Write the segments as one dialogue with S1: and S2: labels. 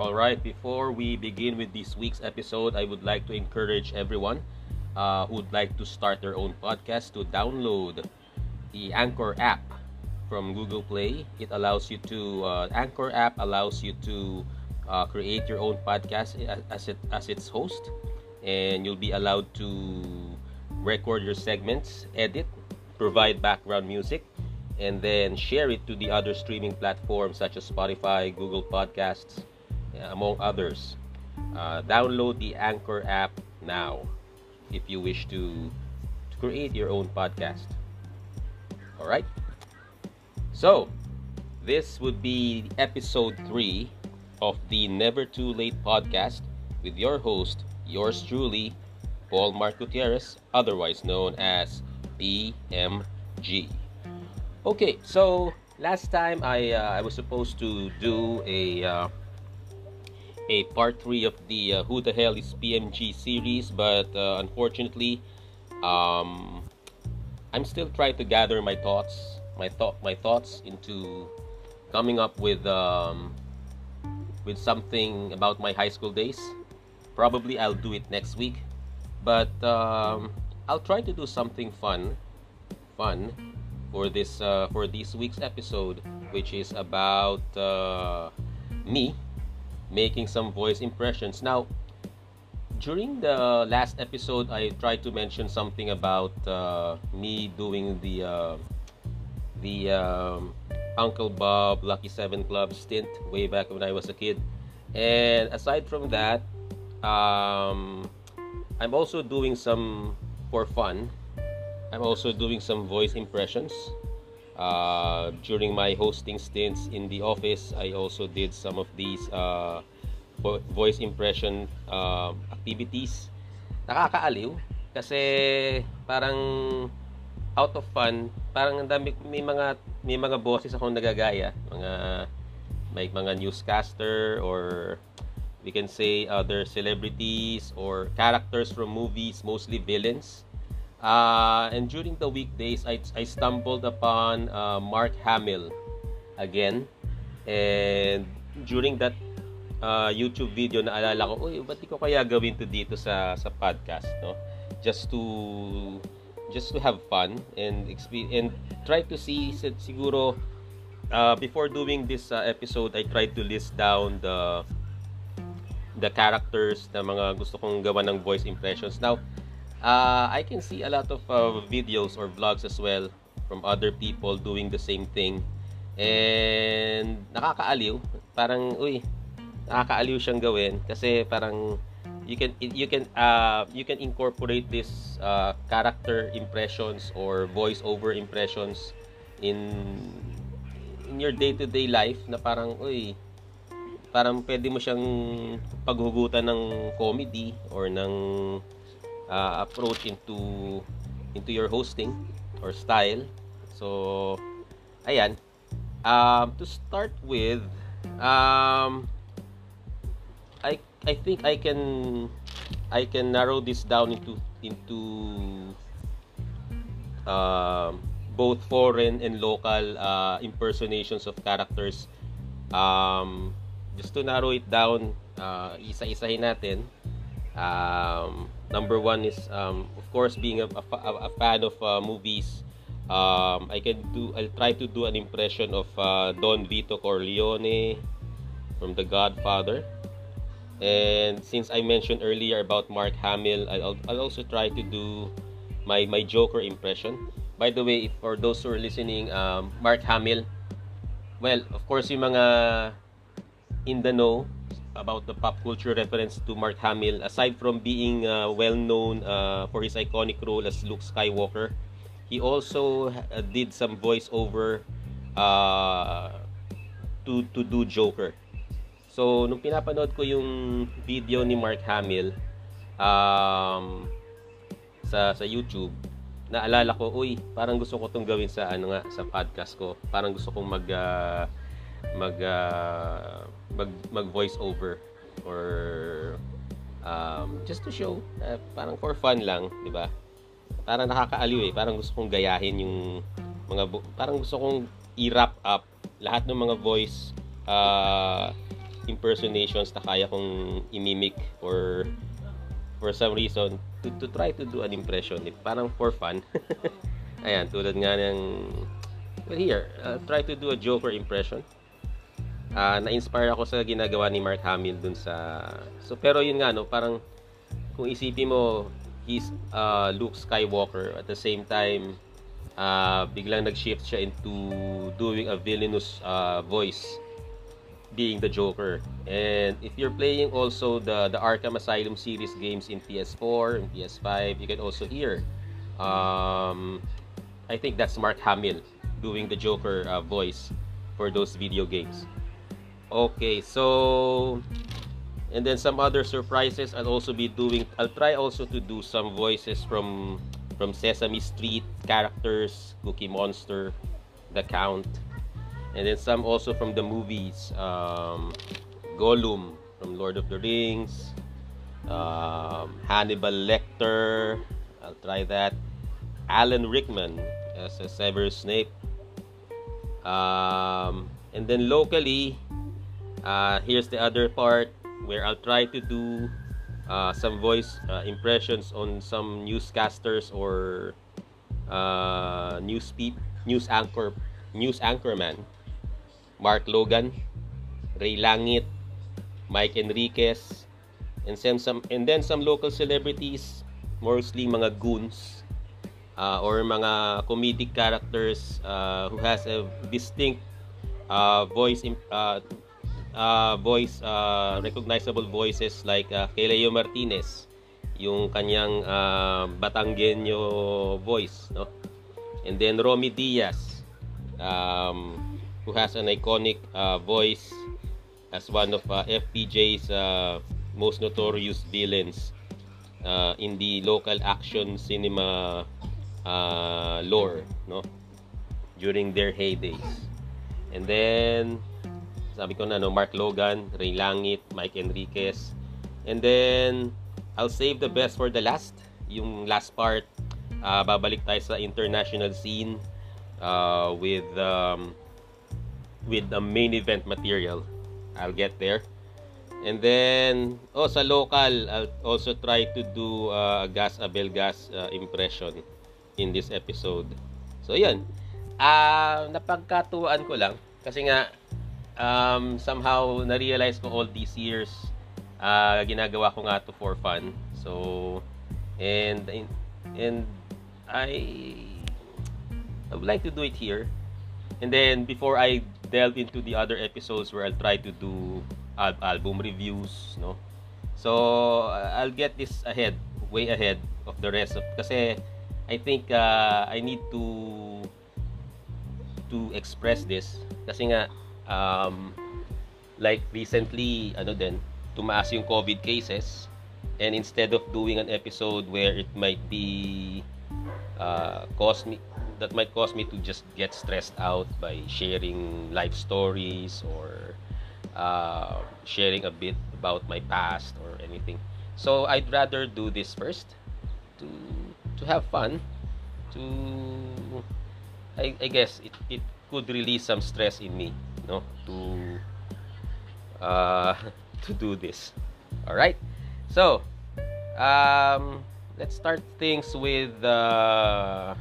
S1: All right, before we begin with this week's episode, I would like to encourage everyone uh, who would like to start their own podcast to download the Anchor app from Google Play. It allows you to uh, Anchor app allows you to uh, create your own podcast as it as its host, and you'll be allowed to record your segments, edit, provide background music, and then share it to the other streaming platforms such as Spotify, Google Podcasts, among others. Uh, download the Anchor app now if you wish to, to create your own podcast. All right. So, this would be episode 3 of the Never Too Late podcast with your host, yours truly, Paul Mark Gutierrez, otherwise known as PMG. Okay, so last time I uh, I was supposed to do a uh, a part 3 of the uh, Who the Hell is PMG series, but uh, unfortunately, um, I'm still trying to gather my thoughts my thought my thoughts into coming up with um, with something about my high school days. Probably I'll do it next week, but um, I'll try to do something fun, fun for this uh, for this week's episode, which is about uh, me making some voice impressions. Now, during the last episode, I tried to mention something about uh, me doing the uh, the um, Uncle Bob Lucky Seven Club stint way back when I was a kid. And aside from that, um, I'm also doing some for fun. I'm also doing some voice impressions. Uh, during my hosting stints in the office, I also did some of these uh, voice impression uh, activities. Nakakaaliw kasi parang out of fun, parang ang dami may mga may mga bosses akong nagagaya, mga may mga newscaster or we can say other celebrities or characters from movies, mostly villains. Uh, and during the weekdays, I, I stumbled upon uh, Mark Hamill again. And during that uh, YouTube video, naalala ko, uy, ba't ko kaya gawin to dito sa, sa podcast, no? Just to just to have fun and experience and try to see siguro uh, before doing this uh, episode I tried to list down the the characters na mga gusto kong gawa ng voice impressions now uh, I can see a lot of uh, videos or vlogs as well from other people doing the same thing. And nakakaaliw. Parang uy nakakaaliw siyang gawin kasi parang you can you can uh, you can incorporate this uh, character impressions or voice over impressions in in your day-to-day life na parang uy parang pwede mo siyang paghugutan ng comedy or ng uh, approach into into your hosting or style so ayan um, to start with um, I I think I can I can narrow this down into into uh, both foreign and local uh, impersonations of characters. Um, just to narrow it down, uh, isa-isahin natin. Um, number one is, um, of course, being a, a, a fan of uh, movies. Um, I can do. I'll try to do an impression of uh, Don Vito Corleone from The Godfather. And since I mentioned earlier about Mark Hamill, I'll, I'll also try to do my, my Joker impression. By the way, if for those who are listening, um, Mark Hamill, well, of course, yung mga in the know about the pop culture reference to Mark Hamill, aside from being uh, well known uh, for his iconic role as Luke Skywalker, he also uh, did some voiceover uh, to to do Joker. So, nung pinapanood ko yung video ni Mark Hamill um, sa sa YouTube, naalala ko, uy, parang gusto ko tong gawin sa ano nga sa podcast ko. Parang gusto kong mag uh, mag uh, mag mag voice over or um, just to show uh, parang for fun lang, 'di ba? Parang nakakaaliw eh. Parang gusto kong gayahin yung mga parang gusto kong i-wrap up lahat ng mga voice uh, impersonations na kaya kong imimic or for some reason to, to try to do an impression. It, parang for fun. Ayan, tulad nga ng well here, uh, try to do a Joker impression. Uh, na-inspire ako sa ginagawa ni Mark Hamill dun sa So pero yun nga no, parang kung isipin mo he's uh, Luke Skywalker at the same time uh, biglang nag-shift siya into doing a villainous uh, voice being the Joker. And if you're playing also the the Arkham Asylum series games in PS4 and PS5, you can also hear um, I think that's Mark Hamill doing the Joker uh, voice for those video games. Okay, so and then some other surprises I'll also be doing I'll try also to do some voices from from Sesame Street characters, Cookie Monster, The Count, and then some also from the movies, um, Gollum from Lord of the Rings, um, Hannibal Lecter, I'll try that, Alan Rickman as a Severus Snape, um, and then locally, uh, here's the other part where I'll try to do uh, some voice uh, impressions on some newscasters or uh, news pe- news anchor news anchorman. Mark Logan Ray Langit Mike Enriquez and some, some and then some local celebrities mostly mga goons uh, or mga comedic characters uh, who has a distinct voice uh, uh, voice, uh, recognizable voices like uh, kay Leo Martinez, yung kanyang uh, Batanggenyo voice, no? And then Romy Diaz, um, who has an iconic uh, voice as one of uh, FPJ's uh, most notorious villains uh, in the local action cinema uh, lore, no? During their heydays. And then sabi ko na, no, Mark Logan, Ray Langit, Mike Enriquez. And then, I'll save the best for the last. Yung last part, uh, babalik tayo sa international scene uh, with um, with the main event material. I'll get there. And then, oh, sa local, I'll also try to do uh, Gas Abel Gas uh, impression in this episode. So, yun. Uh, napagkatuwaan ko lang kasi nga um, somehow na-realize ko all these years uh, ginagawa ko nga to for fun. So and and I I would like to do it here. And then before I delve into the other episodes where I'll try to do al- album reviews, no. So I'll get this ahead, way ahead of the rest of kasi I think uh, I need to to express this kasi nga um, like recently ano din tumaas yung COVID cases and instead of doing an episode where it might be uh, cause me that might cause me to just get stressed out by sharing life stories or uh, sharing a bit about my past or anything. So I'd rather do this first to to have fun, to I, I guess it, it could release some stress in me no to uh, to do this. All right? So um, let's start things with uh,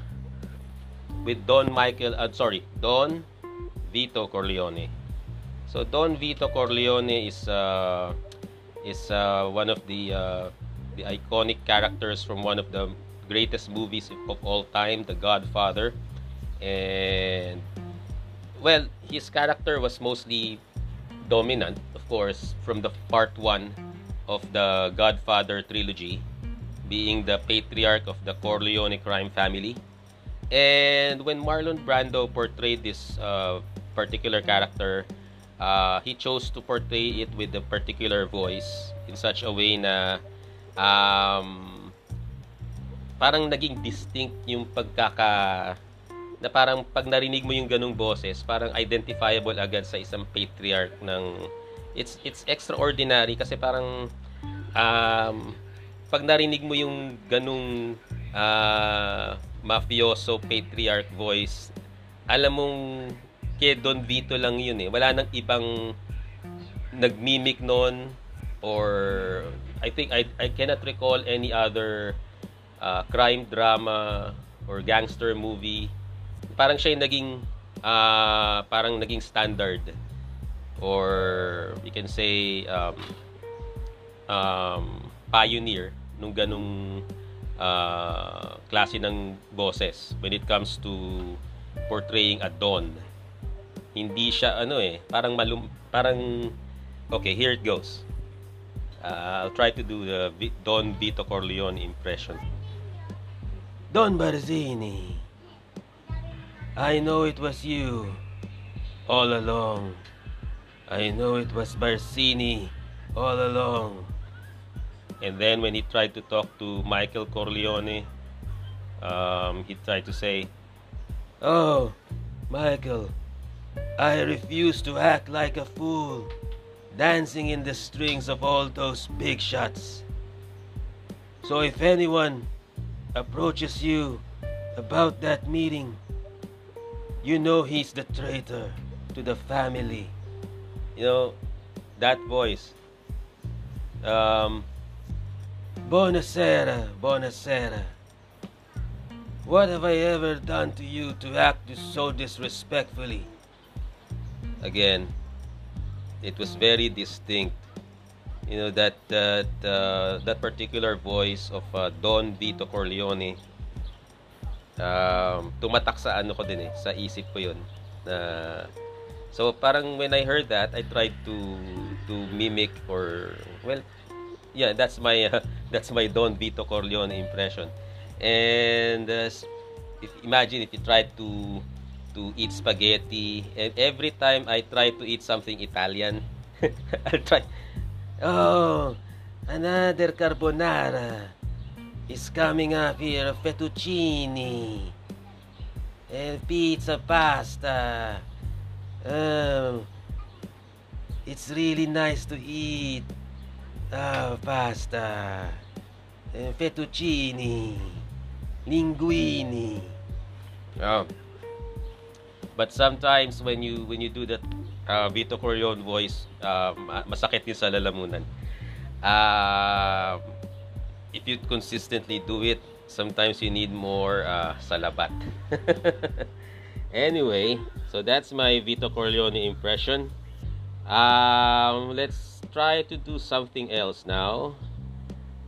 S1: with Don Michael uh, sorry Don Vito Corleone. So Don Vito Corleone is uh, is uh, one of the uh, the iconic characters from one of the greatest movies of all time The Godfather. And well, his character was mostly dominant, of course, from the part one of the Godfather trilogy, being the patriarch of the Corleone crime family. And when Marlon Brando portrayed this uh, particular character, uh, he chose to portray it with a particular voice in such a way na um, parang naging distinct yung pagkaka na parang pag narinig mo yung ganung boses, parang identifiable agad sa isang patriarch ng it's it's extraordinary kasi parang um, pag narinig mo yung ganung uh, mafioso patriarch voice, alam mong kay Don Vito lang yun eh. Wala nang ibang nagmimic noon or I think I I cannot recall any other uh, crime drama or gangster movie. Parang siya yung naging uh, parang naging standard or you can say um, um, pioneer nung ganung uh, klase ng boses when it comes to portraying a don. Hindi siya ano eh, parang malum parang okay, here it goes. Uh, I'll try to do the Don Vito Corleone impression. Don Barzini, I know it was you all along. I know it was Barsini all along. And then when he tried to talk to Michael Corleone, um, he tried to say, Oh, Michael, I refuse to act like a fool, dancing in the strings of all those big shots. So if anyone approaches you about that meeting, you know he's the traitor to the family. You know, that voice. Um, Buonasera, buonasera. What have I ever done to you to act so disrespectfully? Again, it was very distinct you know that that uh, that particular voice of uh, Don Vito Corleone um, tumatak sa ano ko din eh sa isip ko yun. Na so parang when I heard that I tried to to mimic or well yeah that's my uh, that's my Don Vito Corleone impression. And uh, if imagine if you try to to eat spaghetti and every time I try to eat something Italian I'll try Oh, another carbonara is coming up here. Fettuccine and pizza pasta. Um, it's really nice to eat. Oh, pasta, and fettuccine, linguine. Oh. But sometimes when you when you do that uh, Vito Corleone voice, um, masakit din sa lalamunan. Uh, if you consistently do it, sometimes you need more uh, salabat. anyway, so that's my Vito Corleone impression. Um, let's try to do something else now.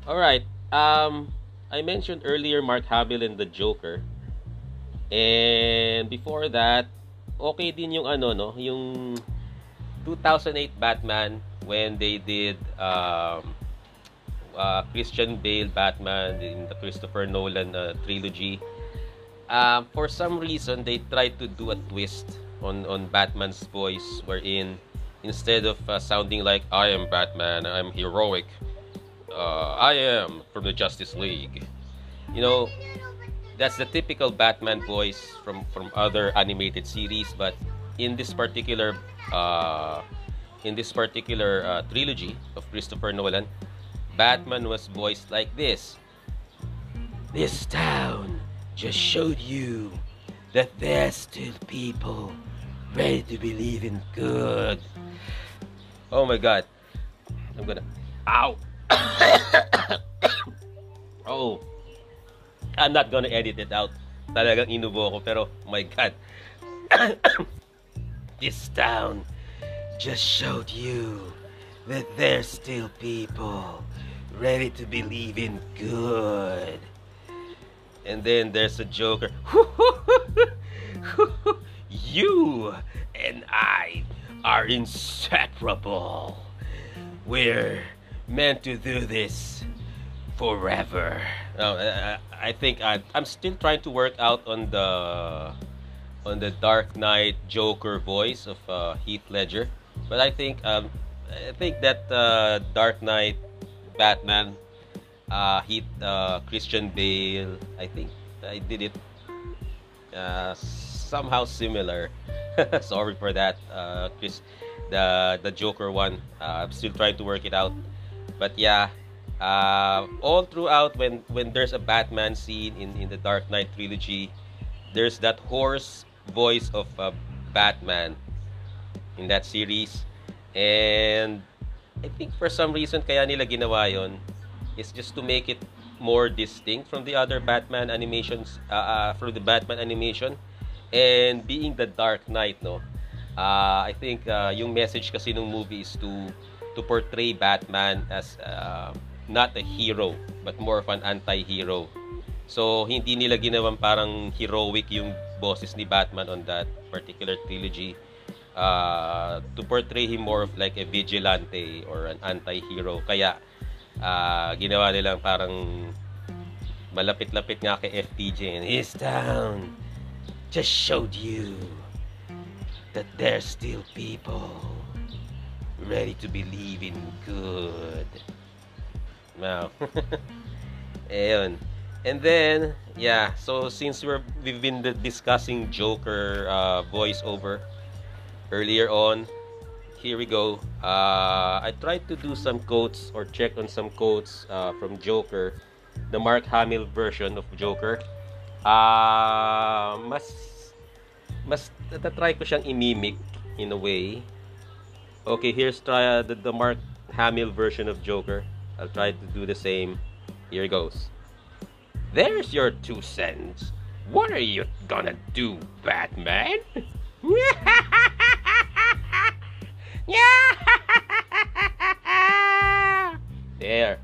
S1: All right. Um, I mentioned earlier Mark Hamill and the Joker. And before that, okay din yung ano no, yung 2008 Batman when they did um, uh, Christian Bale Batman in the Christopher Nolan uh, trilogy. Uh, for some reason, they tried to do a twist on on Batman's voice, wherein instead of uh, sounding like I am Batman, I'm heroic. Uh, I am from the Justice League. You know, that's the typical Batman voice from from other animated series, but in this particular uh, in this particular uh, trilogy of Christopher Nolan, Batman was voiced like this. This town just showed you that there's still people ready to believe in good. Oh my god. I'm gonna. Ow! oh. I'm not gonna edit it out. Talagang inubo ko pero my god. This town just showed you that there's still people ready to believe in good. And then there's a joker. you and I are inseparable. We're meant to do this forever. Oh, I, I think I, I'm still trying to work out on the on the Dark Knight Joker voice of uh, Heath Ledger. But I think um, I think that uh, Dark Knight Batman uh, Heath uh, Christian Bale. I think I did it uh, somehow similar. Sorry for that, uh, Chris. The the Joker one. Uh, I'm still trying to work it out. But yeah, uh, all throughout when when there's a Batman scene in in the Dark Knight trilogy, there's that hoarse voice of uh, Batman in that series. And I think for some reason kaya nila ginawa yon is just to make it more distinct from the other Batman animations uh, uh, from the Batman animation. And being the Dark Knight no uh, I think uh, yung message kasi ng movie is to to portray Batman as uh, not a hero but more of an anti-hero. So hindi nila ginawang parang heroic yung bosses ni Batman on that particular trilogy uh, to portray him more of like a vigilante or an anti-hero. Kaya uh, ginawa nilang parang malapit-lapit nga kay FTJ and his town just showed you that there's still people ready to believe in good. Wow. Ayun. And then, yeah, so since we're we've been discussing Joker uh, voiceover earlier on. Here we go. Uh, I tried to do some quotes or check on some quotes uh, from Joker, the Mark Hamill version of Joker. Uh, mas mas try ko siyang imimic in a way. Okay, here's try uh, the, the Mark Hamill version of Joker. I'll try to do the same. Here goes. There's your two cents. What are you gonna do, Batman? there.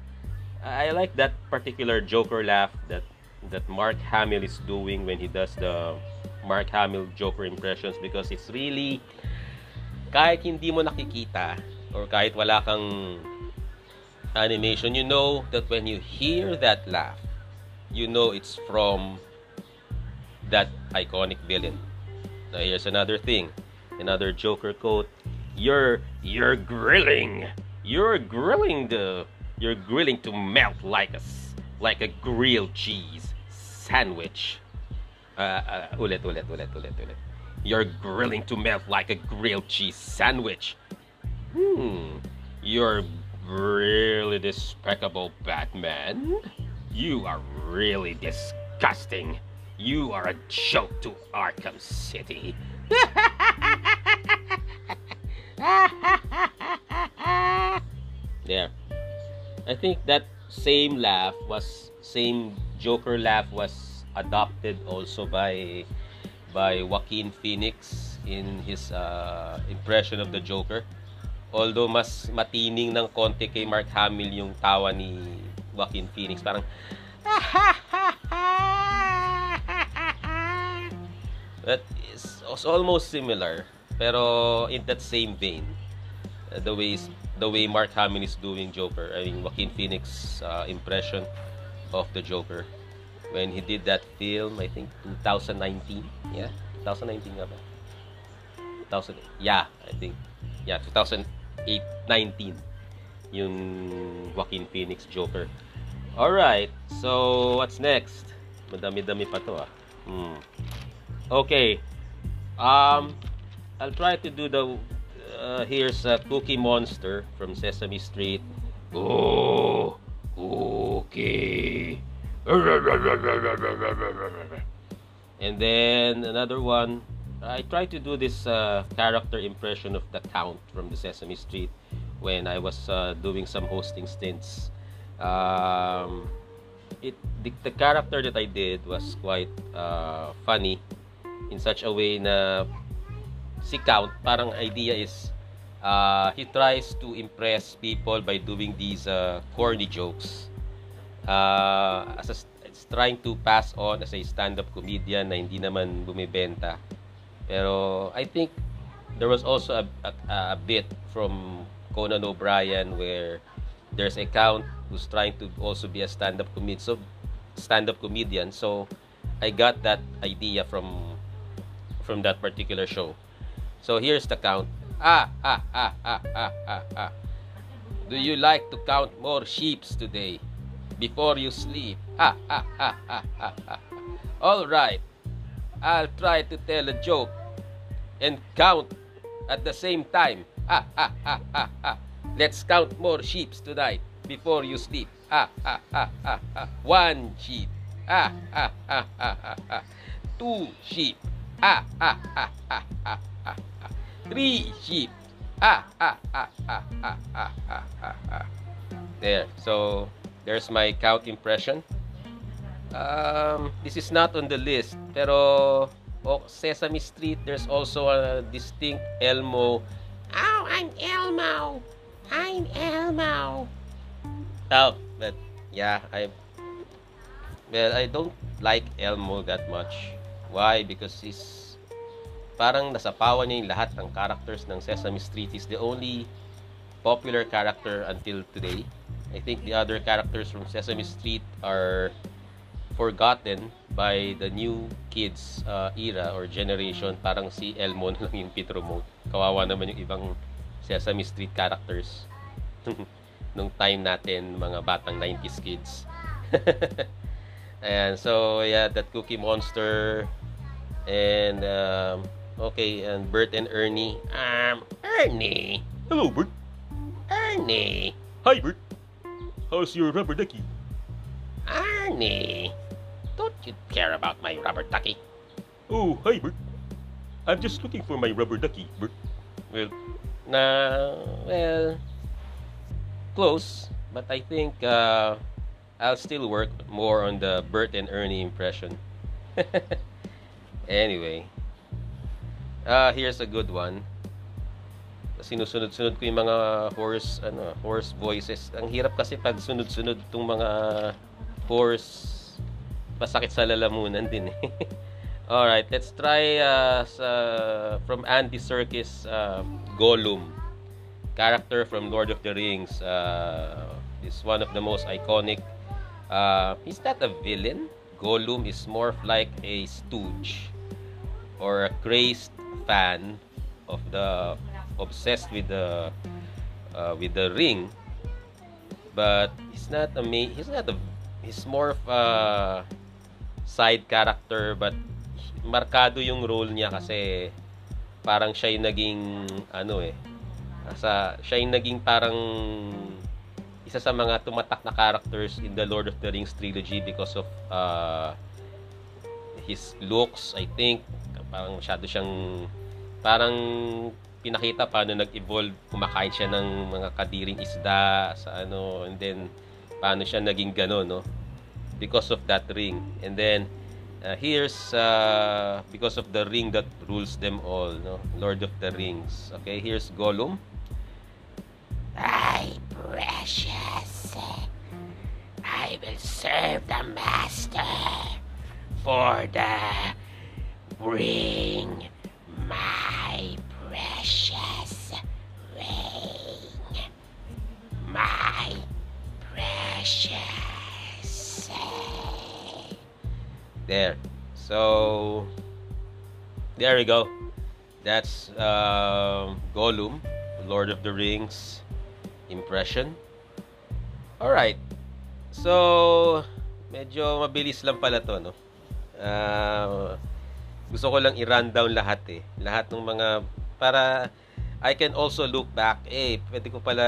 S1: I like that particular Joker laugh that that Mark Hamill is doing when he does the Mark Hamill Joker impressions because it's really kahit hindi mo nakikita or kahit wala kang animation, you know that when you hear that laugh, you know it's from that iconic villain. Now here's another thing, another Joker quote. You're you're grilling. You're grilling the you're grilling to melt like a like a grilled cheese sandwich. Uh, uh, ulit, ulit, ulit, ulit, ulit. You're grilling to melt like a grilled cheese sandwich. Hmm. You're really despicable, Batman. You are really disgusting. You are a joke to Arkham City. there. I think that same laugh was same Joker laugh was adopted also by by Joaquin Phoenix in his uh, impression of the Joker. Although mas matining ng konti kay Mark Hamill yung tawa ni Joaquin Phoenix. Parang That is almost similar. Pero in that same vein, uh, the way the way Mark Hamill is doing Joker, I mean Joaquin Phoenix uh, impression of the Joker when he did that film, I think 2019. Yeah, 2019 nga ba? 2000 Yeah, I think. Yeah, 2008 19 yung Joaquin Phoenix Joker. All right. So, what's next? Madami-dami pa to ah. Hmm. Okay. Um I'll try to do the uh, here's a Cookie Monster from Sesame Street. Oh, Cookie. And then another one. I tried to do this uh, character impression of the Count from the Sesame Street when I was uh, doing some hosting stints. Um, it the, the character that I did was quite uh, funny in such a way si Count, parang idea is uh, he tries to impress people by doing these uh, corny jokes. Uh, as a, it's trying to pass on as a stand-up comedian na hindi naman bumibenta. Pero I think there was also a, a, a bit from Conan O'Brien where there's a Count who's trying to also be a stand-up comedian. So stand-up comedian. So I got that idea from from that particular show. So here's the count. Ah, ah, ah, ah, ah, ah, ah. Do you like to count more sheeps today before you sleep? Ah, ah, ah, ah, ah, ah. All right. I'll try to tell a joke and count at the same time. Ah, ah, ah, ah, ah. Let's count more sheeps tonight before you sleep. Ah, ah, ah, ah, ah. One sheep. Ah, ah, ah, ah, ah, ah. Two sheep. Ah, ah, ah, ah, ah. Three sheep. Ah, ah, ah, ah, ah, ah, ah, ah, ah. There. So, there's my count impression. Um, this is not on the list, pero oh, Sesame Street, there's also a distinct Elmo. Oh, I'm Elmo. I'm Elmo. Oh, but yeah, I well, I don't like Elmo that much. Why? Because he's parang nasapawan niya yung lahat ng characters ng Sesame Street. He's the only popular character until today. I think the other characters from Sesame Street are forgotten by the new kids uh, era or generation. Parang si Elmo na lang yung Pitromote. Kawawa naman yung ibang Sesame Street characters nung time natin, mga batang 90s kids. and so yeah, that Cookie Monster and um, Okay, and Bert and Ernie. Um, Ernie.
S2: Hello, Bert.
S1: Ernie.
S2: Hi, Bert. How's your rubber ducky?
S1: Ernie. Don't you care about my rubber ducky?
S2: Oh, hi, Bert. I'm just looking for my rubber ducky, Bert.
S1: Well, nah, well, close. But I think uh, I'll still work more on the Bert and Ernie impression. anyway. Ah, here's a good one. Sinusunod-sunod ko yung mga horse ano, horse voices. Ang hirap kasi pag sunod-sunod tong mga horse masakit sa lalamunan din eh. All right, let's try uh, sa, from Andy Serkis uh, Gollum character from Lord of the Rings. Uh, is one of the most iconic. Uh, he's not a villain. Gollum is more like a stooge or a crazed fan of the obsessed with the uh, with the ring. But he's not a main he's not a he's more of a side character but markado yung role niya kasi parang siya yung naging ano eh sa siya yung naging parang isa sa mga tumatak na characters in the Lord of the Rings trilogy because of uh, his looks I think parang masyado siyang parang pinakita paano nag-evolve. Kumakain siya ng mga kadiring isda sa ano and then paano siya naging gano'n no? Because of that ring. And then uh, here's uh, because of the ring that rules them all no? Lord of the Rings. Okay here's Gollum.
S3: I precious I will serve the master for the Bring my precious ring. My precious.
S1: There. So, there we go. That's uh, Gollum, Lord of the Rings impression. Alright. So, medyo mabilis lang pala to, no? uh, gusto ko lang i-run down lahat eh. Lahat ng mga para I can also look back, eh, pwede ko pala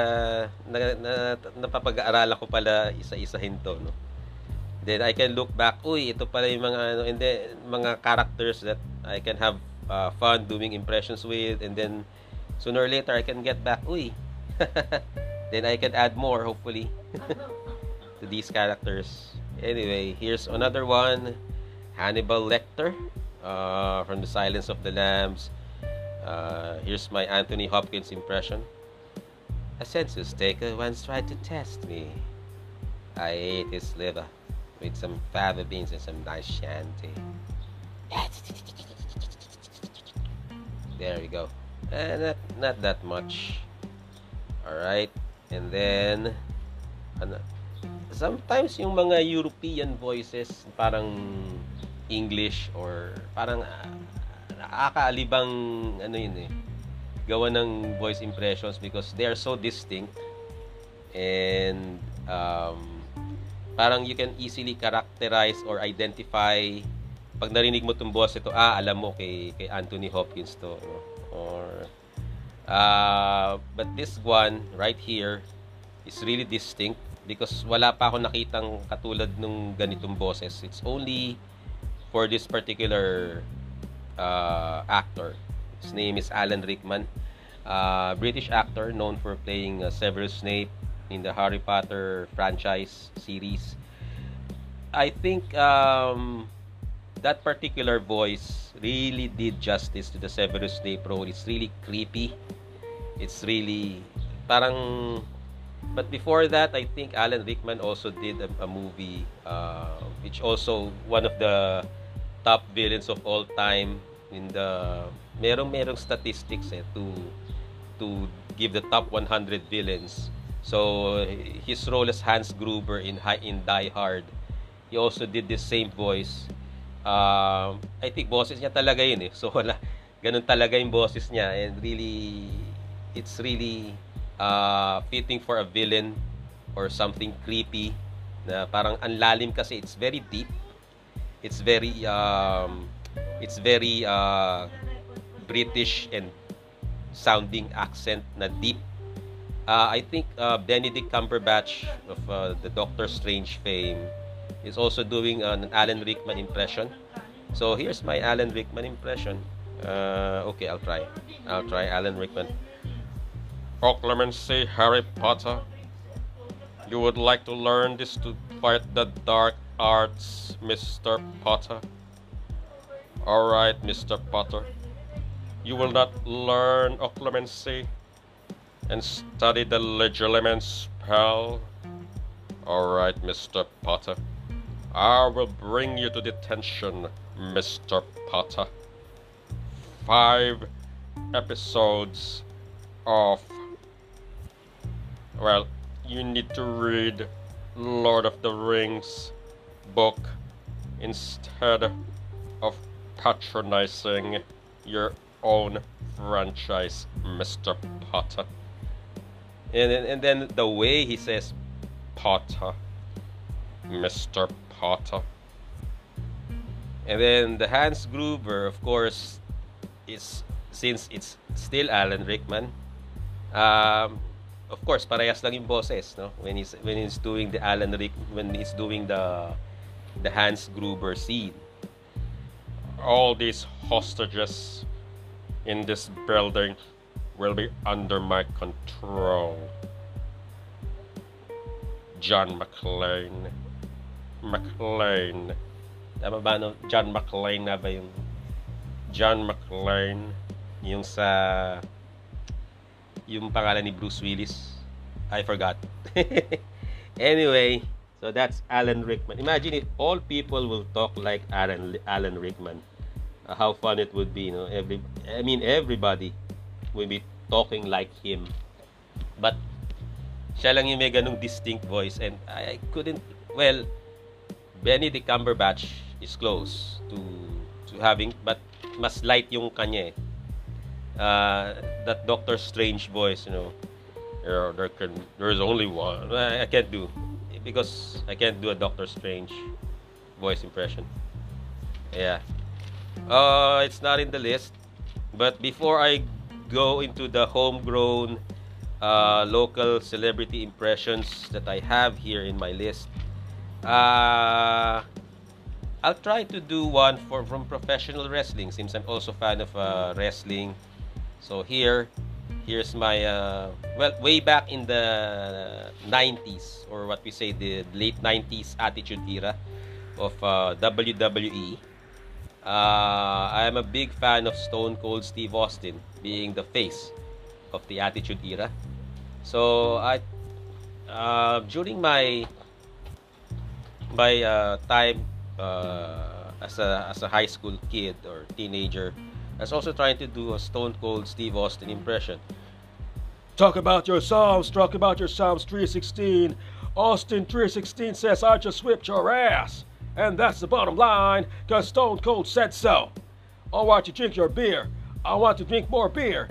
S1: na, na, napapag-aaralan ko pala isa-isahin to, no. Then I can look back, uy, ito pala yung mga ano, and then mga characters that I can have uh, fun doing impressions with and then sooner or later I can get back, uy. then I can add more hopefully to these characters. Anyway, here's another one. Hannibal Lecter uh, from The Silence of the Lambs. Uh, here's my Anthony Hopkins impression. A census taker once tried to test me. I ate his liver with some fava beans and some nice shanty. There we go. Uh, not, not that much. Alright. And then, ano, sometimes yung mga European voices, parang English or parang uh, ano yun eh gawa ng voice impressions because they are so distinct and um, parang you can easily characterize or identify pag narinig mo tong boss ito ah alam mo kay kay Anthony Hopkins to no? or uh, but this one right here is really distinct because wala pa ako nakitang katulad nung ganitong boses it's only for this particular uh, actor. His name is Alan Rickman. uh, British actor known for playing uh, Severus Snape in the Harry Potter franchise series. I think um, that particular voice really did justice to the Severus Snape role. It's really creepy. It's really parang but before that I think Alan Rickman also did a, a movie uh, which also one of the top villains of all time in the merong merong statistics eh to to give the top 100 villains. So his role as Hans Gruber in in Die Hard, he also did the same voice. Um, I think boses niya talaga yun eh. So wala ganun talaga yung boses niya and really it's really uh, fitting for a villain or something creepy na parang anlalim kasi it's very deep. It's very um, it's very uh, British and sounding accent na deep. Uh, I think uh, Benedict Cumberbatch of uh, the Doctor Strange fame is also doing an Alan Rickman impression. So here's my Alan Rickman impression. Uh, okay, I'll try. I'll try Alan Rickman.
S2: Oh, Clemency, Harry Potter. You would like to learn this to fight the dark arts, Mr. Potter? Alright, Mr. Potter. You will not learn occlumency and study the legilimens spell. Alright, Mr. Potter. I will bring you to detention, Mr. Potter. Five episodes of. Well, you need to read Lord of the Rings book instead of patronizing your own franchise, Mr. Potter.
S1: And and then the way he says
S2: Potter. Mr. Potter.
S1: And then the Hans Gruber, of course, is since it's still Alan Rickman. Um, of course, parehas lang yung boses, no? When he's when he's doing the Alan Rick when he's doing the the Hans Gruber scene.
S2: All these hostages in this building will be under my control. John McClane. McClane.
S1: Tama ba no? John McClane na ba yung
S2: John McClane.
S1: yung sa yung pangalan ni Bruce Willis? I forgot. anyway, so that's Alan Rickman. Imagine if all people will talk like Alan Alan Rickman. Uh, how fun it would be, no? Every I mean everybody will be talking like him. But siya lang yung may ganung distinct voice and I, I couldn't well Benedict Cumberbatch is close to to having but mas light yung kanya eh. Uh, that Doctor Strange voice, you know, there, there can there's only one. I, I can't do because I can't do a Doctor Strange voice impression. Yeah. Uh, it's not in the list. But before I go into the homegrown uh, local celebrity impressions that I have here in my list, uh, I'll try to do one for from professional wrestling since I'm also a fan of uh, wrestling. So here, here's my uh, well way back in the 90s or what we say the late 90s attitude era of uh, WWE. Uh, I am a big fan of Stone Cold Steve Austin being the face of the Attitude Era. So I uh, during my my uh, time uh, as a as a high school kid or teenager, I was also trying to do a Stone Cold Steve Austin impression.
S4: Talk about your Psalms, talk about your Psalms 316. Austin 316 says, I just whipped your ass. And that's the bottom line, because Stone Cold said so. I want you to drink your beer. I want to drink more beer.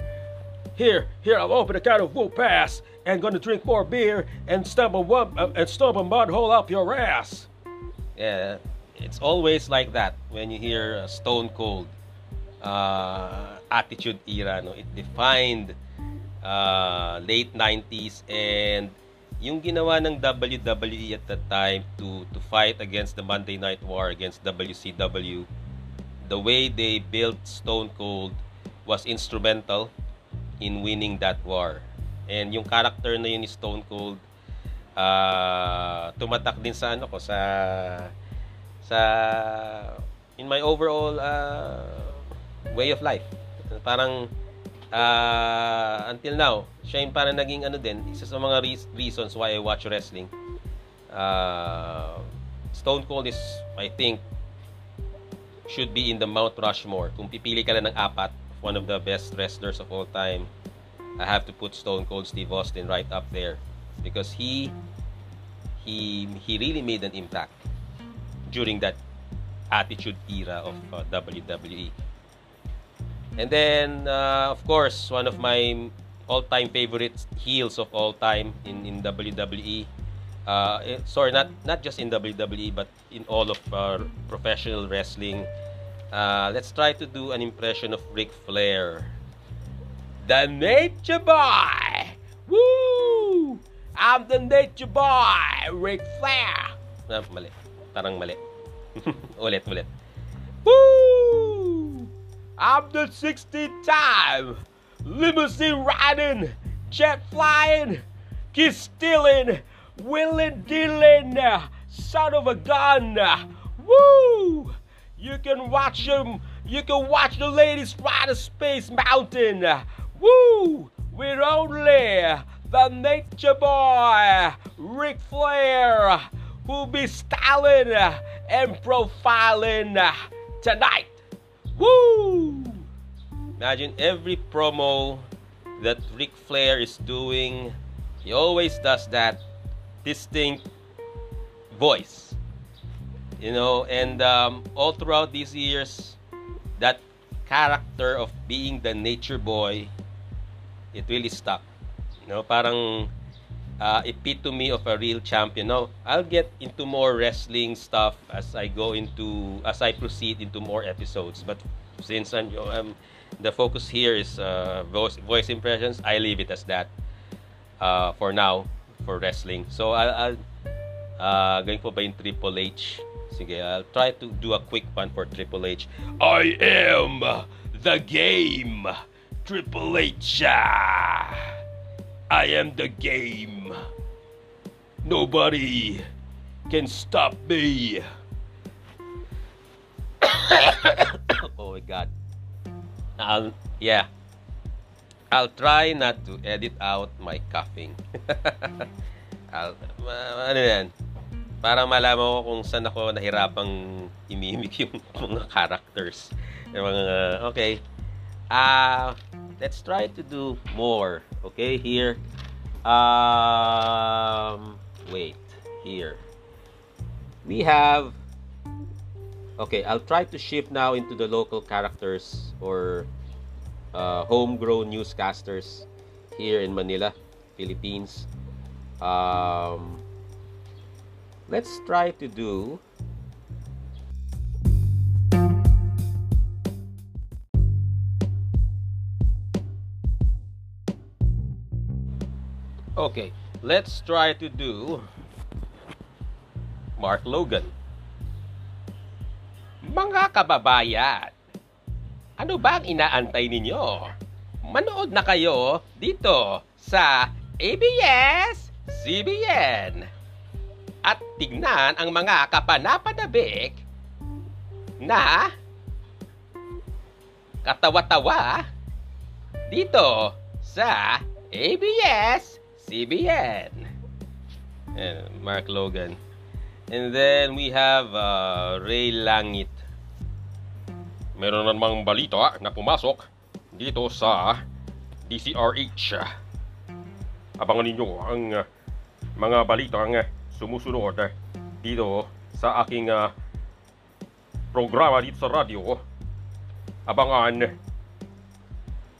S4: Here, here, I'll open a can of Woo Pass and gonna drink more beer and stump a, wub, uh, and stump a mud hole up your ass.
S1: Yeah, it's always like that when you hear a Stone Cold uh, Attitude Era. No? It defined uh, late 90s and yung ginawa ng WWE at the time to to fight against the Monday Night War against WCW the way they built Stone Cold was instrumental in winning that war. And yung character na yun ni Stone Cold uh, tumatak din sa ano ko sa sa in my overall uh, way of life. Parang uh, until now, siya yung parang naging ano din, isa sa mga re- reasons why I watch wrestling. Uh, Stone Cold is, I think, should be in the Mount Rushmore. Kung pipili ka lang ng apat, one of the best wrestlers of all time, I have to put Stone Cold Steve Austin right up there because he he he really made an impact during that attitude era of uh, WWE. And then, uh, of course, one of my all-time favorite heels of all time in in WWE. Uh, eh, sorry, not not just in WWE, but in all of uh, professional wrestling. Uh, let's try to do an impression of Ric Flair. The Nature Boy! Woo! I'm the Nature Boy! Ric Flair! Ah, mali. Parang mali. ulit, ulit. Woo! I'm the 16th time! Limousine riding! Jet flying! Kiss stealing! Willing dealing! Son of a gun! Woo! You can watch him. You can watch the ladies ride a space mountain. Woo! With only the nature boy, Ric Flair, who'll be styling and profiling tonight. Woo! Imagine every promo that Ric Flair is doing, he always does that distinct voice. You know, and um, all throughout these years, that character of being the nature boy it really stuck. You know, parang uh, epitome of a real champion. Now, I'll get into more wrestling stuff as I go into as I proceed into more episodes. But since I'm, um, the focus here is uh, voice voice impressions, I leave it as that uh, for now for wrestling. So I'll, uh, going po ba yung Triple H? Sige, I'll try to do a quick one for Triple H. I am the game. Triple H. I am the game. Nobody can stop me. oh my god. I'll, yeah. I'll try not to edit out my coughing. I'll, uh, ano yan? Para malaman ko kung saan ako nahirapang imimik yung mga characters. Yung mga, okay. Ah, let's try to do more. Okay, here. Um, wait, here. We have. Okay, I'll try to shift now into the local characters or uh, homegrown newscasters here in Manila, Philippines. Um, let's try to do Okay, let's try to do Mark Logan. Mga kababayan, ano ba ang inaantay ninyo? Manood na kayo dito sa ABS-CBN at tignan ang mga kapanapanabik na katawa-tawa dito sa ABS CBN. Ayan, Mark Logan. And then we have uh, Ray Langit.
S2: Meron namang balita na pumasok dito sa DCRH. Abangan ninyo ang uh, mga balitang uh, sumusunod uh, dito sa aking uh, programa dito sa radyo. Abangan.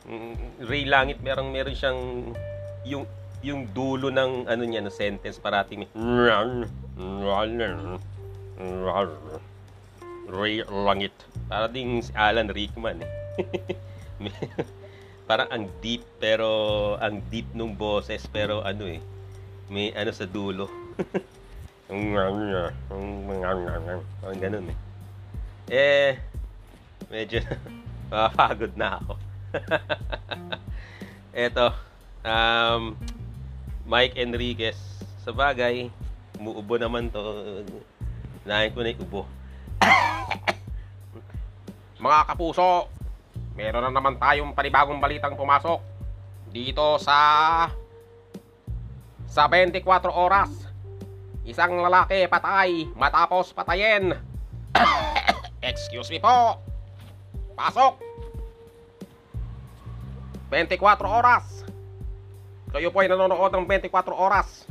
S1: Mm, Ray Langit, meron meron siyang yung yung dulo ng ano niya, no sentence parating may
S2: Ray Langit.
S1: para ding si Alan Rickman eh. Parang ang deep pero ang deep nung boses pero ano eh may ano sa dulo. Parang ganun eh. Eh, medyo mapagod na ako. Eto, um, Mike Enriquez. Sa bagay, umuubo naman to. Nahin ko na yung ubo.
S5: Mga kapuso, meron na naman tayong panibagong balitang pumasok dito sa sa 24 oras. Isang lalaki patay matapos patayin. Excuse me po. Pasok. 24 oras. Kayo po ay nanonood ng 24 oras.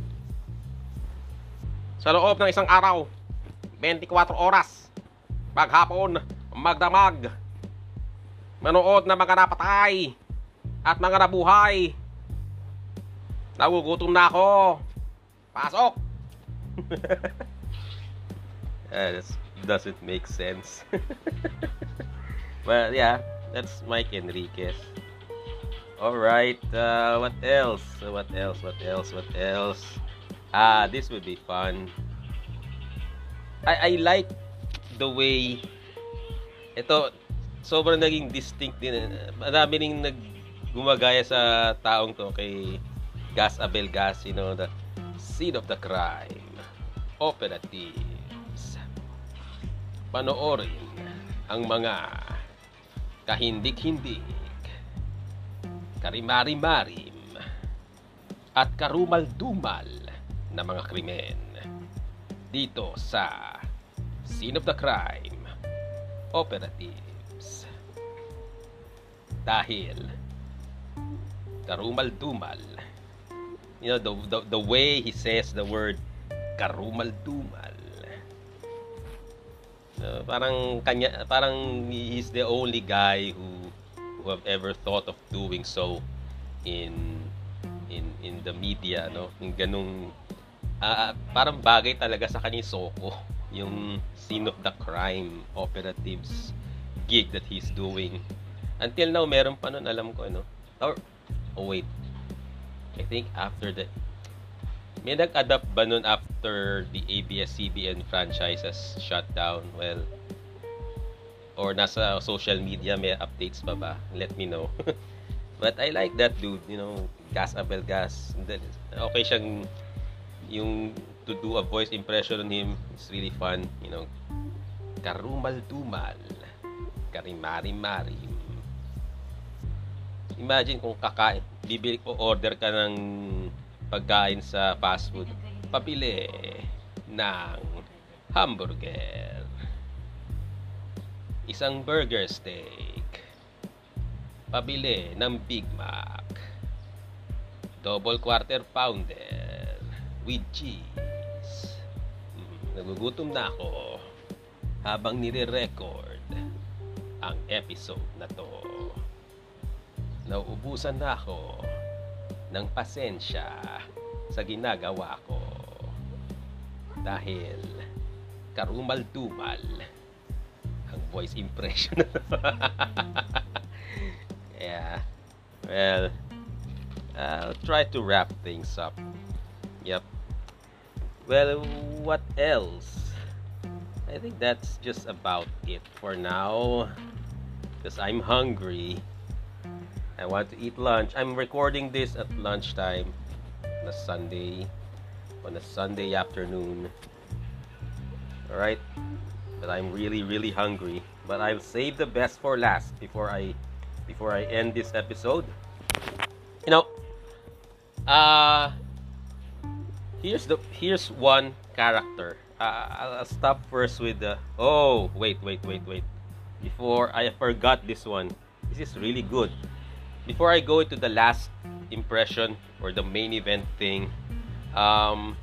S5: Sa loob ng isang araw, 24 oras. Maghapon, magdamag. Manood na mga napatay at mga nabuhay. Nagugutom na ako. Pasok!
S1: Uh, this doesn't make sense. well, yeah, that's Mike Enriquez. All right. Uh, what else? What else? What else? What else? Ah, this would be fun. I I like the way ito sobrang naging distinct din. Marami ring nag gumagaya sa taong to kay Gas Abel Gas, you know, the scene of the crime. Operatives. Panoorin ang mga kahindik-hindik, karimari-marim, at karumal-dumal na mga krimen dito sa Scene of the Crime Operatives. Dahil karumal-dumal you know the, the the way he says the word karumal-dumal Uh, parang kanya parang he's the only guy who who have ever thought of doing so in in in the media no yung ganung ah, parang bagay talaga sa kanya soko. Yung scene of the crime operatives gig that he's doing. Until now meron pa nun alam ko ano? Or oh wait. I think after the may nag-adapt ba nun after the ABS-CBN franchises shut down? Well, or nasa social media may updates pa ba? Let me know. But I like that dude, you know, Gas Abel Gas. Okay siyang yung to do a voice impression on him is really fun, you know. Karumal-dumal. Karimari-marim. Imagine kung kakain, bibili o order ka ng pagkain sa fast food. Papili ng hamburger. Isang burger steak. Pabili ng Big Mac. Double quarter pounder with cheese. Mm, nagugutom na ako habang nire-record ang episode na to. Nauubusan na ako ng pasensya sa ginagawa ko. Dahil karumal-dumal ang voice impression. yeah. Well, I'll try to wrap things up. Yep. Well, what else? I think that's just about it for now. Because I'm hungry. I want to eat lunch. I'm recording this at lunchtime on a Sunday. On a Sunday afternoon. Alright? But I'm really, really hungry. But I'll save the best for last before I before I end this episode. You know, uh here's the here's one character. Uh, I'll, stop first with the oh wait wait wait wait before I forgot this one. This is really good. Before I go into the last impression or the main event thing, um,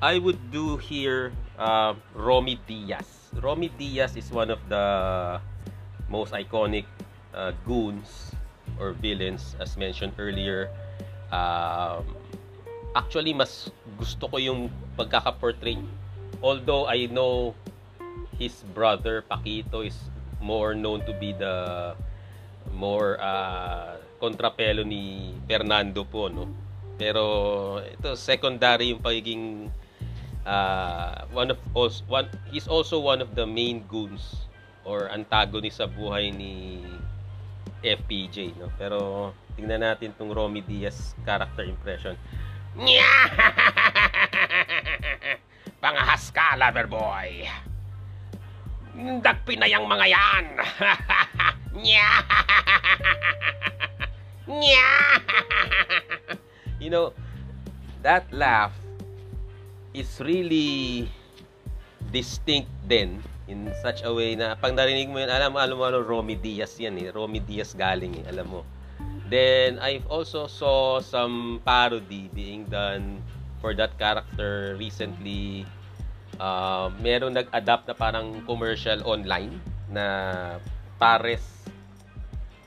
S1: I would do here uh, Romy Diaz. Romy Diaz is one of the most iconic uh, goons or villains as mentioned earlier. Um, actually, mas gusto ko yung pagkaka-portray. Although I know his brother Paquito is more known to be the more uh, kontrapelo ni Fernando po no pero ito secondary yung pagiging uh, one of also one he's also one of the main goons or antagonist sa buhay ni FPJ, no? Pero tingnan natin tong Romy Diaz character impression.
S3: Pangahas ka, lover boy. Dagpi na yung mga yan.
S1: You know, that laugh is really distinct din in such a way na pag narinig mo yun, alam mo, alam mo, ano, Romy Diaz yan eh. Romy Diaz galing eh, alam mo. Then, I've also saw some parody being done for that character recently. Uh, meron nag-adapt na parang commercial online na pares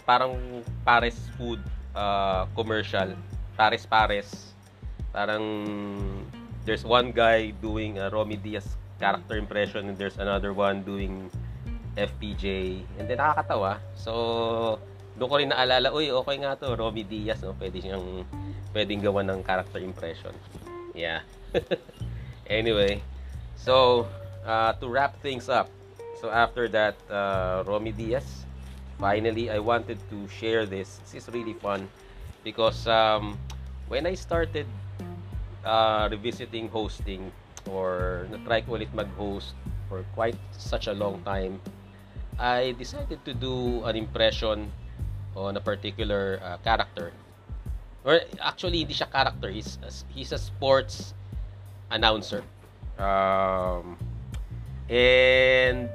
S1: parang pares food uh, commercial pares pares parang there's one guy doing a Romy Diaz character impression and there's another one doing FPJ and then nakakatawa. So doon ko rin naalala uy okay nga to Romy Diaz no? Pwede siyang pwedeng gawa ng character impression. Yeah. Anyway so uh, to wrap things up so after that uh, Romy Diaz finally I wanted to share this. This is really fun because um, when I started uh, revisiting hosting or na-try ko ulit mag-host for quite such a long time, I decided to do an impression on a particular uh, character. Or actually, hindi siya character. He's, he's a sports announcer. Um, and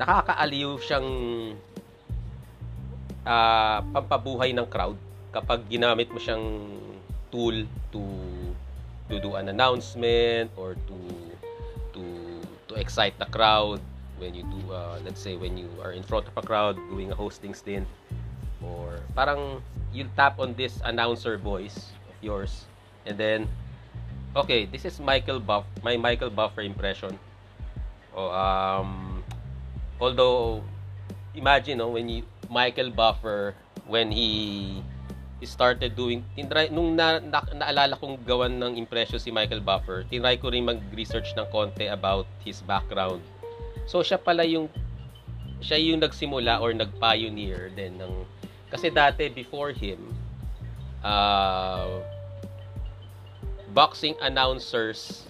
S1: nakakaaliw siyang uh, pampabuhay ng crowd kapag ginamit mo siyang tool to to do an announcement or to to to excite the crowd when you do uh, let's say when you are in front of a crowd doing a hosting stint. Or parang you tap on this announcer voice of yours. And then okay this is Michael Buff my Michael Buffer impression. Oh, um although imagine no when you Michael Buffer when he he started doing tinry nung na, na, naalala kong gawan ng impression si Michael Buffer tinry ko rin mag-research ng konti about his background. So siya pala yung siya yung nagsimula or nag-pioneer din ng kasi dati before him uh, boxing announcers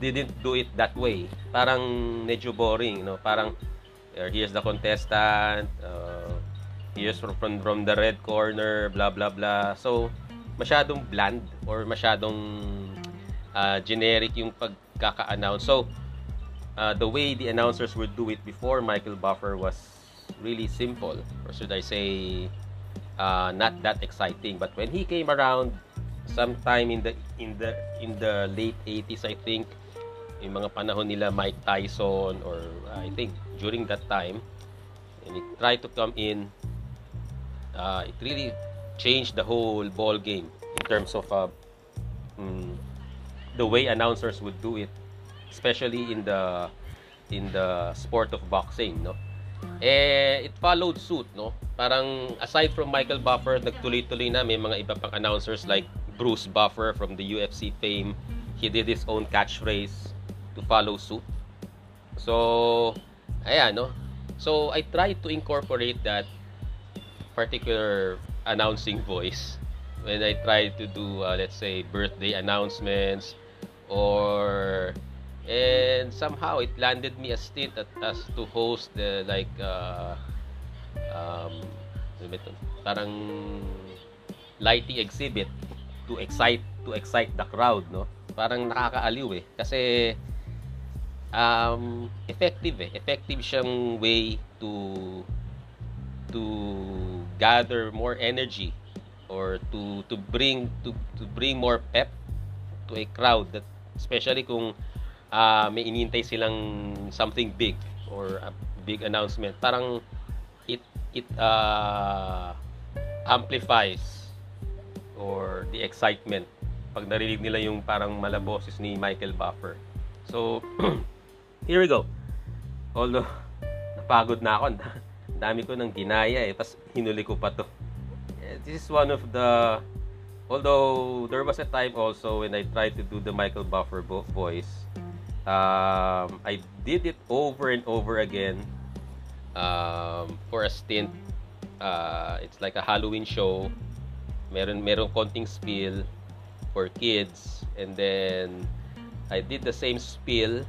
S1: didn't do it that way. Parang medyo boring no? Parang uh, here's the contestant uh, here's from, from the red corner blah blah blah. So masyadong bland or masyadong uh, generic yung pagkaka-announce. So uh, the way the announcers would do it before Michael Buffer was really simple. Or should I say uh, not that exciting. But when he came around sometime in the in the in the late 80s I think yung mga panahon nila Mike Tyson or uh, I think during that time and he tried to come in uh, it really changed the whole ball game in terms of uh, mm, the way announcers would do it especially in the in the sport of boxing no? Eh it followed suit no? Parang aside from Michael Buffer nagtuloy-tuloy na may mga iba pang announcers like Bruce Buffer from the UFC fame. He did his own catchphrase to follow suit. So ayan no? So I tried to incorporate that particular announcing voice when I try to do uh, let's say birthday announcements or and somehow it landed me a stint at, as to host the like uh, um, ano parang lighting exhibit to excite to excite the crowd no? Parang nakakaaliw eh. Kasi um, effective eh. Effective siyang way to to gather more energy or to to bring to to bring more pep to a crowd that especially kung uh, may inintay silang something big or a big announcement parang it it uh, amplifies or the excitement pag narinig nila yung parang malaboses ni Michael Buffer. So here we go. Although napagod na ako dami ko nang ginaya eh tapos hinuli ko pa to this is one of the although there was a time also when I tried to do the Michael Buffer voice um, I did it over and over again um, for a stint uh, it's like a Halloween show. Meron meron konting spiel for kids and then I did the same spiel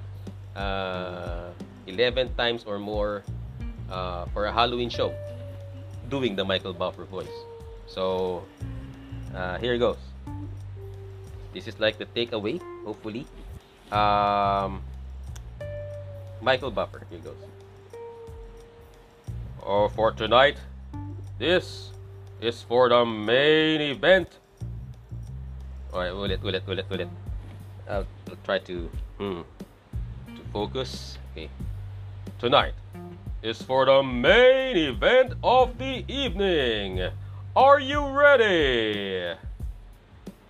S1: uh, 11 times or more uh, for a Halloween show doing the Michael Buffer voice. So uh, here goes. This is like the takeaway, hopefully. Um, Michael Buffer, here goes. Oh, for tonight, this is for the main event. Alright, ulit, ulit, ulit, ulit. I'll, I'll try to, hmm, to focus. Okay. Tonight is for the main event of the evening. Are you ready?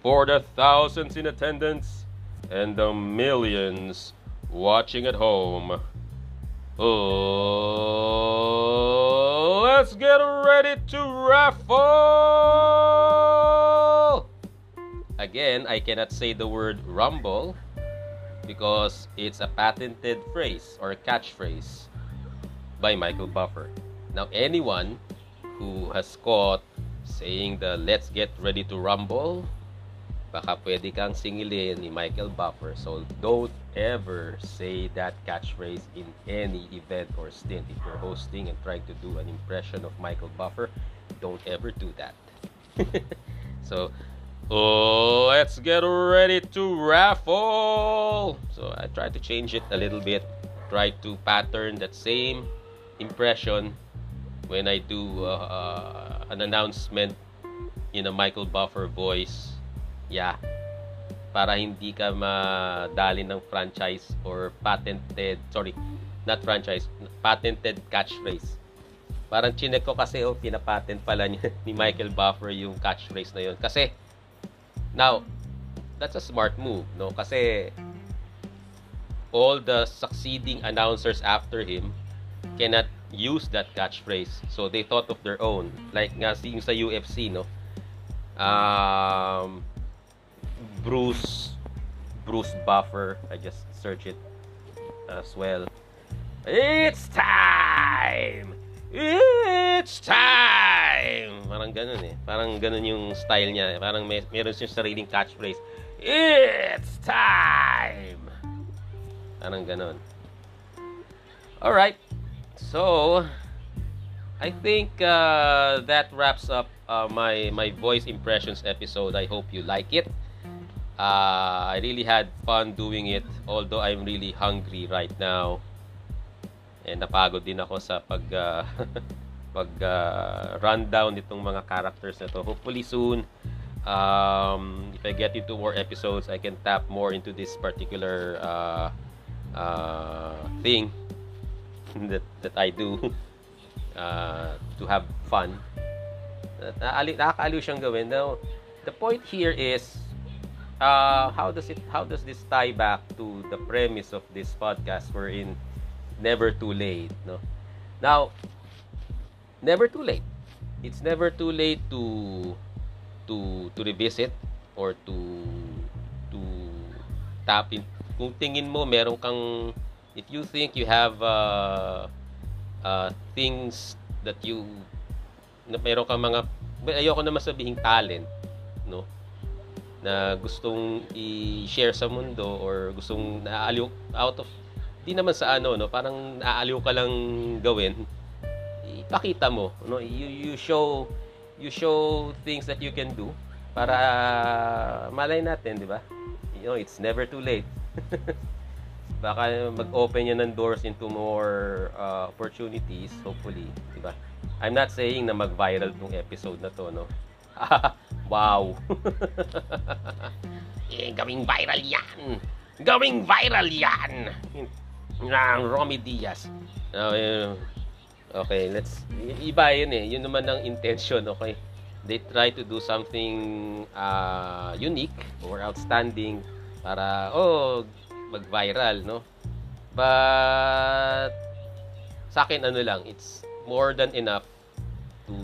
S1: For the thousands in attendance and the millions watching at home. Oh, let's get ready to raffle! Again, I cannot say the word rumble because it's a patented phrase or catchphrase by Michael Buffer. Now, anyone who has caught saying the let's get ready to rumble baka pwede kang singilin ni Michael Buffer. So, don't ever say that catchphrase in any event or stint. If you're hosting and trying to do an impression of Michael Buffer, don't ever do that. so, oh, let's get ready to raffle. So, I try to change it a little bit. Try to pattern that same impression when I do uh, uh, an announcement in a Michael Buffer voice Yeah. Para hindi ka madali ng franchise or patented, sorry, not franchise, patented catchphrase. Parang chinek ko kasi, oh, pinapatent pala niya, ni Michael Buffer yung catchphrase na yun. Kasi, now, that's a smart move, no? Kasi, all the succeeding announcers after him cannot use that catchphrase. So, they thought of their own. Like nga, yung sa UFC, no? Um, Bruce Bruce Buffer. I just search it as well. It's time! It's time! Parang ganun eh. Parang ganun yung style niya. Parang may, meron siyang sariling catchphrase. It's time! Parang ganun. Alright. So, I think uh, that wraps up uh, my, my voice impressions episode. I hope you like it. Uh, I really had fun doing it although I'm really hungry right now. And napagod din ako sa pag uh, pag uh, rundown nitong mga characters na to. Hopefully soon um, if I get into more episodes, I can tap more into this particular uh, uh, thing that that I do uh, to have fun. Nakakaaliw siyang gawin. Now, the point here is uh, how does it how does this tie back to the premise of this podcast we're in never too late no now never too late it's never too late to to to revisit or to to tap in kung tingin mo meron kang if you think you have uh, uh, things that you na meron kang mga ayoko naman sabihin talent no? Na gustong i-share sa mundo or gustong naaaliw out of di naman sa ano no? Parang naaaliw ka lang gawin. Ipakita mo no? You, you show you show things that you can do para malay natin di ba? You know it's never too late baka mag-open yan ng doors into more uh, opportunities hopefully di ba I'm not saying na mag-viral tong episode na to no wow.
S3: eh, gawing viral yan. Gawing viral yan. Ng Romy Diaz.
S1: Uh, okay, let's... Iba yun eh. Yun naman ang intention, okay? They try to do something uh, unique or outstanding para, oh, mag-viral, no? But, sa akin, ano lang, it's more than enough to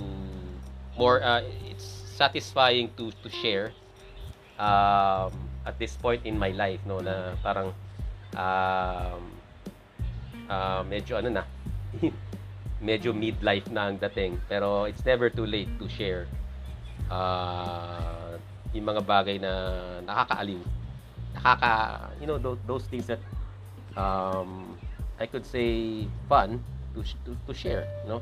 S1: more uh, satisfying to to share um, at this point in my life no na parang um, uh, medyo ano na medyo midlife na ang dating. Pero it's never too late to share uh, yung mga bagay na nakakaaliw. Nakaka, you know, those, those things that um, I could say fun to, to, to share, no?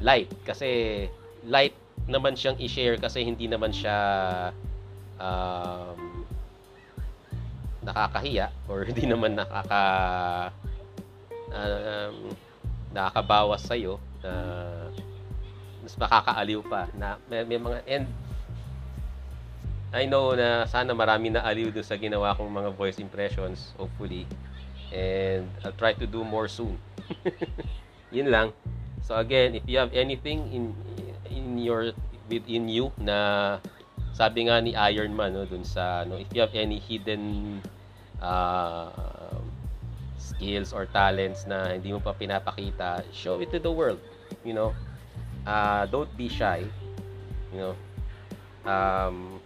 S1: Light, kasi light naman siyang i-share kasi hindi naman siya um, nakakahiya or hindi naman nakaka uh, um, nakakabawas sa iyo na mas makakaaliw pa na may, may mga and I know na sana marami na aliw dun sa ginawa kong mga voice impressions hopefully and I'll try to do more soon yun lang so again if you have anything in in your within you na sabi nga ni Iron Man no dun sa no if you have any hidden uh, skills or talents na hindi mo pa pinapakita, show it to the world. You know, uh, don't be shy. You know, um,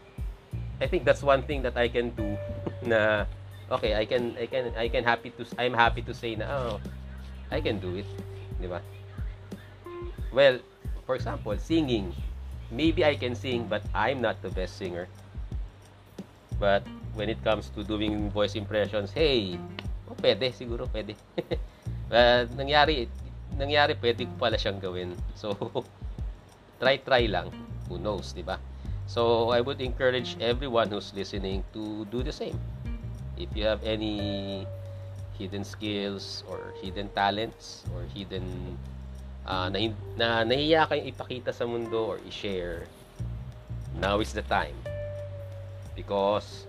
S1: I think that's one thing that I can do. na okay, I can, I can, I can happy to, I'm happy to say na oh, I can do it, di ba? Well, for example, singing. Maybe I can sing, but I'm not the best singer. But when it comes to doing voice impressions, hey, oh, pwede, siguro pwede. uh, nangyari, nangyari, pwede ko pala siyang gawin. So, try-try lang. Who knows, di ba? So, I would encourage everyone who's listening to do the same. If you have any hidden skills or hidden talents or hidden uh, na, na nahiya kayong ipakita sa mundo or i-share, now is the time. Because,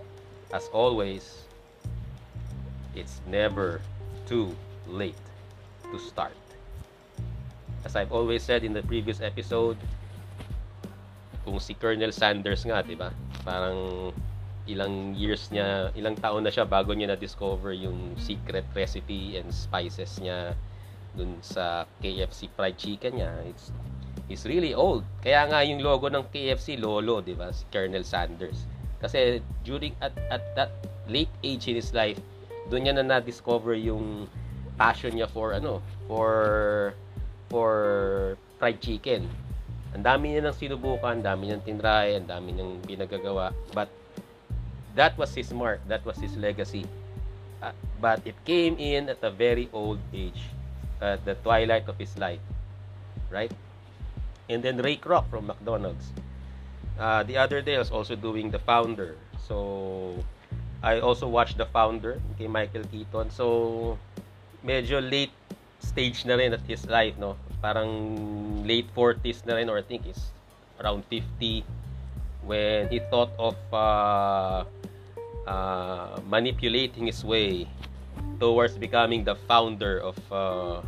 S1: as always, it's never too late to start. As I've always said in the previous episode, kung si Colonel Sanders nga, 'di ba? Parang ilang years niya, ilang taon na siya bago niya na-discover yung secret recipe and spices niya dun sa KFC fried chicken niya. It's it's really old. Kaya nga yung logo ng KFC Lolo, 'di ba? Si Colonel Sanders. Kasi during at at that late age in his life, doon niya na na-discover yung passion niya for ano, for for fried chicken. Ang dami niya nang sinubukan, ang dami niyang tinry, ang dami niyang pinagagawa. But that was his mark, that was his legacy. Uh, but it came in at a very old age, at the twilight of his life. Right? And then Ray Kroc from McDonald's. Uh, the other day, I was also doing The Founder. So, I also watched The Founder kay Michael Keaton. So, medyo late stage na rin at his life, no? Parang late 40s na rin or I think is around 50 when he thought of uh, uh, manipulating his way towards becoming the founder of uh,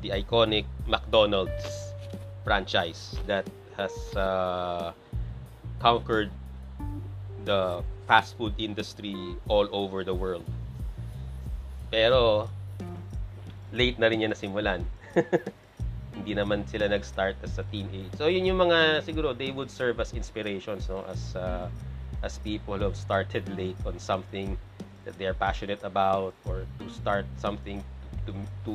S1: the iconic McDonald's franchise that has uh, conquered the fast food industry all over the world. Pero late na rin niya nasimulan. Hindi naman sila nag-start as a teenage. So yun yung mga siguro they would serve as inspirations no as uh, as people who have started late on something that they are passionate about or to start something to to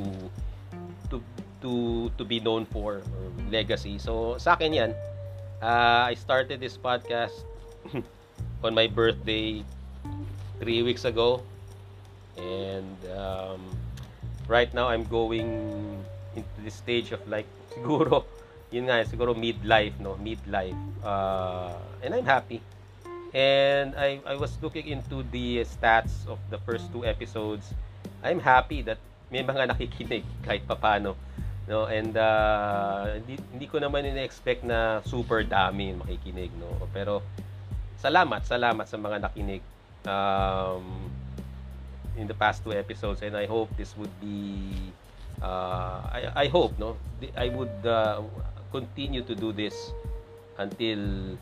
S1: to to to be known for or legacy. So sa akin 'yan. Uh, I started this podcast on my birthday three weeks ago and um, right now I'm going into the stage of like siguro yun nga siguro midlife no? Midlife. Uh, and I'm happy. And I I was looking into the stats of the first two episodes. I'm happy that may mga nakikinig kahit papano no? And uh, hindi, hindi ko naman ina-expect na super dami makikinig no? Pero salamat salamat sa mga nakinig um, in the past two episodes. And I hope this would be uh, I, I hope no I would uh, continue to do this until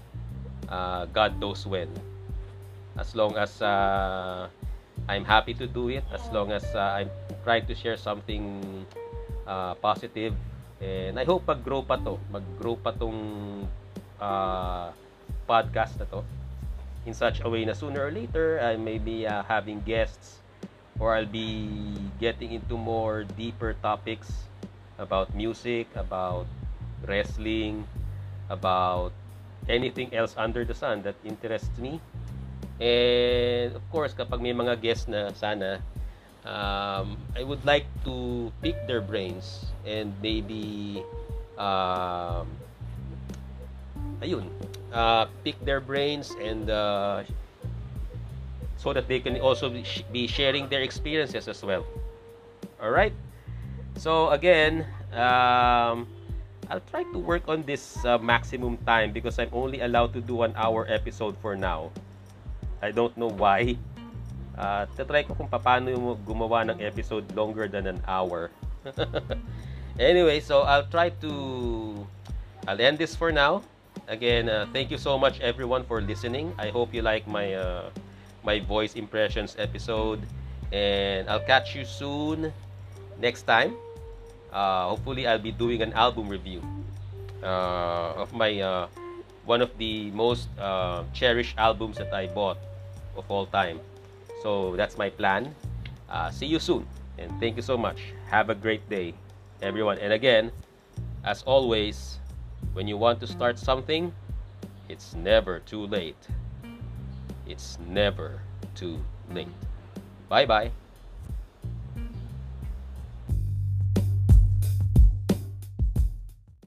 S1: uh, God knows when. As long as uh, I'm happy to do it as long as uh, I'm trying to share something uh, positive. And I hope mag-grow pa to mag-grow pa tong uh, podcast na to. In such a way na sooner or later I may be uh, having guests or I'll be getting into more deeper topics about music, about wrestling, about anything else under the sun that interests me. And of course, kapag may mga guests na sana, um, I would like to pick their brains and maybe um, ayun, uh, pick their brains and uh, so that they can also be sharing their experiences as well. All right. So again, um, I'll try to work on this uh, maximum time because I'm only allowed to do an hour episode for now. I don't know why. Uh, tatry ko kung paano gumawa ng episode longer than an hour. anyway, so I'll try to I'll end this for now. Again, uh, thank you so much everyone for listening. I hope you like my uh, my voice impressions episode and I'll catch you soon next time. Uh, hopefully, I'll be doing an album review uh, of my uh, one of the most uh, cherished albums that I bought of all time. So that's my plan. Uh, see you soon, and thank you so much. Have a great day, everyone. And again, as always, when you want to start something, it's never too late. It's never too late. Bye bye.